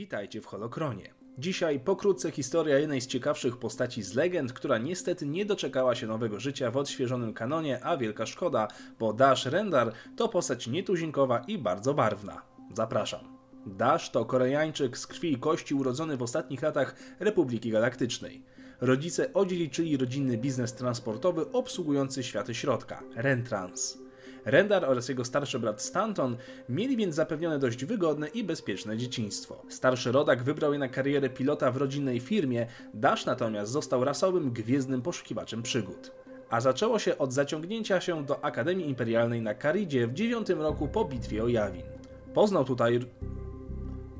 Witajcie w Holokronie. Dzisiaj pokrótce historia jednej z ciekawszych postaci z legend, która niestety nie doczekała się nowego życia w odświeżonym kanonie, a wielka szkoda, bo Dash Rendar to postać nietuzinkowa i bardzo barwna. Zapraszam. Dash to Koreańczyk z krwi i kości urodzony w ostatnich latach Republiki Galaktycznej. Rodzice odziedziczyli rodzinny biznes transportowy obsługujący światy środka, Rentrans. Rendar oraz jego starszy brat Stanton mieli więc zapewnione dość wygodne i bezpieczne dzieciństwo. Starszy rodak wybrał na karierę pilota w rodzinnej firmie, Dash natomiast został rasowym, gwiezdnym poszukiwaczem przygód. A zaczęło się od zaciągnięcia się do Akademii Imperialnej na Karidzie w dziewiątym roku po bitwie o Jawin. Poznał tutaj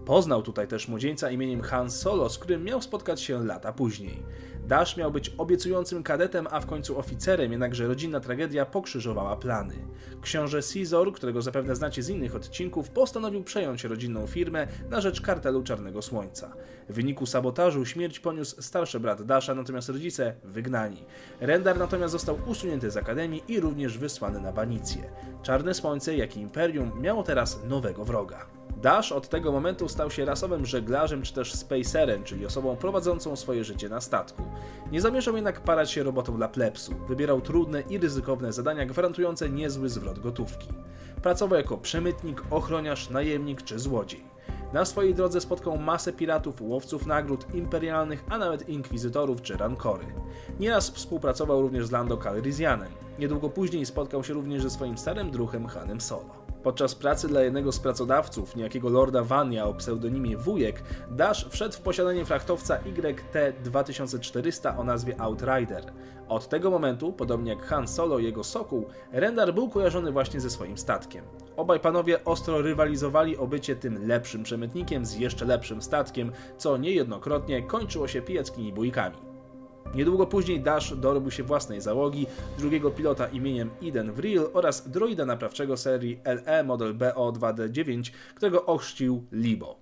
Poznał tutaj też młodzieńca imieniem Han Solo, z którym miał spotkać się lata później. Dash miał być obiecującym kadetem, a w końcu oficerem, jednakże rodzinna tragedia pokrzyżowała plany. Książę Caesar, którego zapewne znacie z innych odcinków, postanowił przejąć rodzinną firmę na rzecz kartelu Czarnego Słońca. W wyniku sabotażu śmierć poniósł starszy brat Dasha, natomiast rodzice wygnani. Rendar natomiast został usunięty z akademii i również wysłany na banicję. Czarne Słońce, jak i Imperium, miało teraz nowego wroga. Dash od tego momentu stał się rasowym żeglarzem czy też spacerem, czyli osobą prowadzącą swoje życie na statku. Nie zamierzał jednak parać się robotą dla plepsu. Wybierał trudne i ryzykowne zadania gwarantujące niezły zwrot gotówki. Pracował jako przemytnik, ochroniarz, najemnik czy złodziej. Na swojej drodze spotkał masę piratów, łowców nagród imperialnych, a nawet inkwizytorów czy rankory. Nieraz współpracował również z Lando Calrissianem. Niedługo później spotkał się również ze swoim starym druhem Hanem Solo. Podczas pracy dla jednego z pracodawców, niejakiego Lorda Vania o pseudonimie Wujek, Dash wszedł w posiadanie frachtowca YT-2400 o nazwie Outrider. Od tego momentu, podobnie jak Han Solo i jego Sokół, Rendar był kojarzony właśnie ze swoim statkiem. Obaj panowie ostro rywalizowali o bycie tym lepszym przemytnikiem z jeszcze lepszym statkiem, co niejednokrotnie kończyło się pijackimi bójkami. Niedługo później Dash dorobił się własnej załogi, drugiego pilota imieniem Eden Vril oraz droida naprawczego serii LE model BO2D9, którego ochrzcił Libo.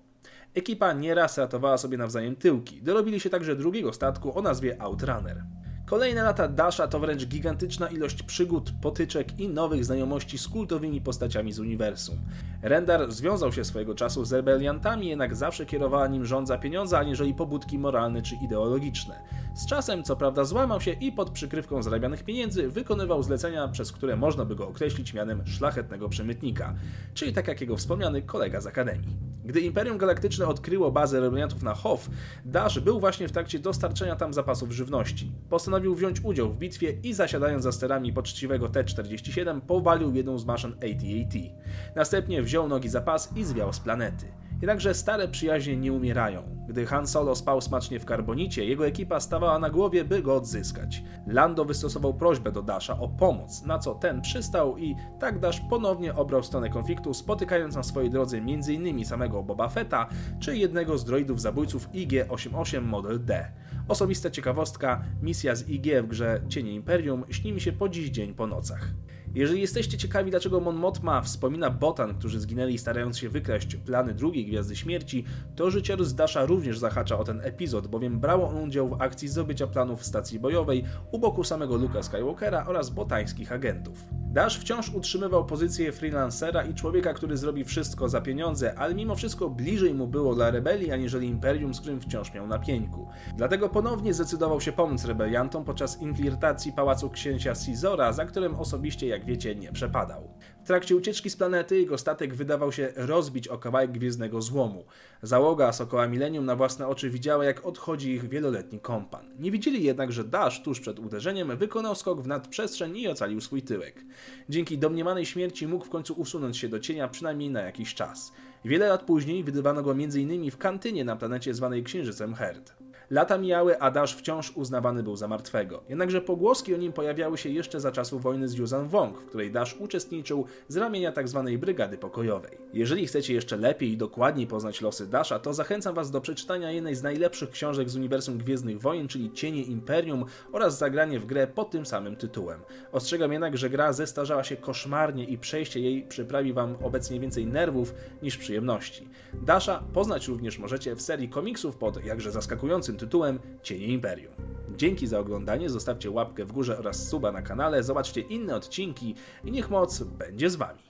Ekipa nieraz ratowała sobie nawzajem tyłki. Dorobili się także drugiego statku o nazwie Outrunner. Kolejne lata Dasha to wręcz gigantyczna ilość przygód, potyczek i nowych znajomości z kultowymi postaciami z uniwersum. Rendar związał się swojego czasu z rebeliantami, jednak zawsze kierowała nim rządza pieniądza, aniżeli pobudki moralne czy ideologiczne. Z czasem, co prawda, złamał się i pod przykrywką zarabianych pieniędzy wykonywał zlecenia, przez które można by go określić mianem szlachetnego przemytnika, czyli tak jak jego wspomniany kolega z Akademii. Gdy Imperium Galaktyczne odkryło bazę rebeliantów na Hoth, Dash był właśnie w trakcie dostarczenia tam zapasów żywności. Postanowił wziąć udział w bitwie i zasiadając za sterami poczciwego T-47 powalił jedną z maszyn AT-AT. Następnie wziął nogi za pas i zwiał z planety. Jednakże stare przyjaźnie nie umierają. Gdy Han Solo spał smacznie w karbonicie, jego ekipa stawała na głowie, by go odzyskać. Lando wystosował prośbę do Dasha o pomoc, na co ten przystał i tak Dash ponownie obrał stronę konfliktu, spotykając na swojej drodze m.in. samego Boba Fetta czy jednego z droidów zabójców IG-88 Model D. Osobista ciekawostka, misja z IG w grze Cienie Imperium śni mi się po dziś dzień po nocach. Jeżeli jesteście ciekawi, dlaczego Mon Mothma wspomina Botan, którzy zginęli starając się wykraść plany drugiej Gwiazdy Śmierci, to życiorys Dasha również zahacza o ten epizod, bowiem brało on udział w akcji zdobycia planów w stacji bojowej u boku samego Luka Skywalkera oraz botańskich agentów. Dash wciąż utrzymywał pozycję freelancera i człowieka, który zrobi wszystko za pieniądze, ale mimo wszystko bliżej mu było dla rebelii, aniżeli imperium, z którym wciąż miał na pieńku. Dlatego ponownie zdecydował się pomóc rebeliantom podczas infiltracji pałacu księcia Caesara, za którym osobiście, jak wiecie, nie przepadał. W trakcie ucieczki z planety jego statek wydawał się rozbić o kawałek gwiezdnego złomu. Załoga Sokoła Millennium na własne oczy widziała, jak odchodzi ich wieloletni kompan. Nie widzieli jednak, że Dash tuż przed uderzeniem wykonał skok w nadprzestrzeń i ocalił swój tyłek. Dzięki domniemanej śmierci mógł w końcu usunąć się do cienia przynajmniej na jakiś czas. Wiele lat później wydywano go m.in. w kantynie na planecie zwanej Księżycem Herd. Lata mijały, a Dash wciąż uznawany był za martwego. Jednakże pogłoski o nim pojawiały się jeszcze za czasów wojny z Yuzan Wong, w której Dash uczestniczył z ramienia tzw. Tak Brygady Pokojowej. Jeżeli chcecie jeszcze lepiej i dokładniej poznać losy Dasha, to zachęcam Was do przeczytania jednej z najlepszych książek z uniwersum Gwiezdnych Wojen, czyli Cienie Imperium oraz zagranie w grę pod tym samym tytułem. Ostrzegam jednak, że gra zestarzała się koszmarnie i przejście jej przyprawi Wam obecnie więcej nerwów niż przyjemności. Dasha poznać również możecie w serii komiksów pod jakże zaskakującym tytułem Cienie Imperium. Dzięki za oglądanie, zostawcie łapkę w górze oraz suba na kanale, zobaczcie inne odcinki i niech moc będzie z Wami.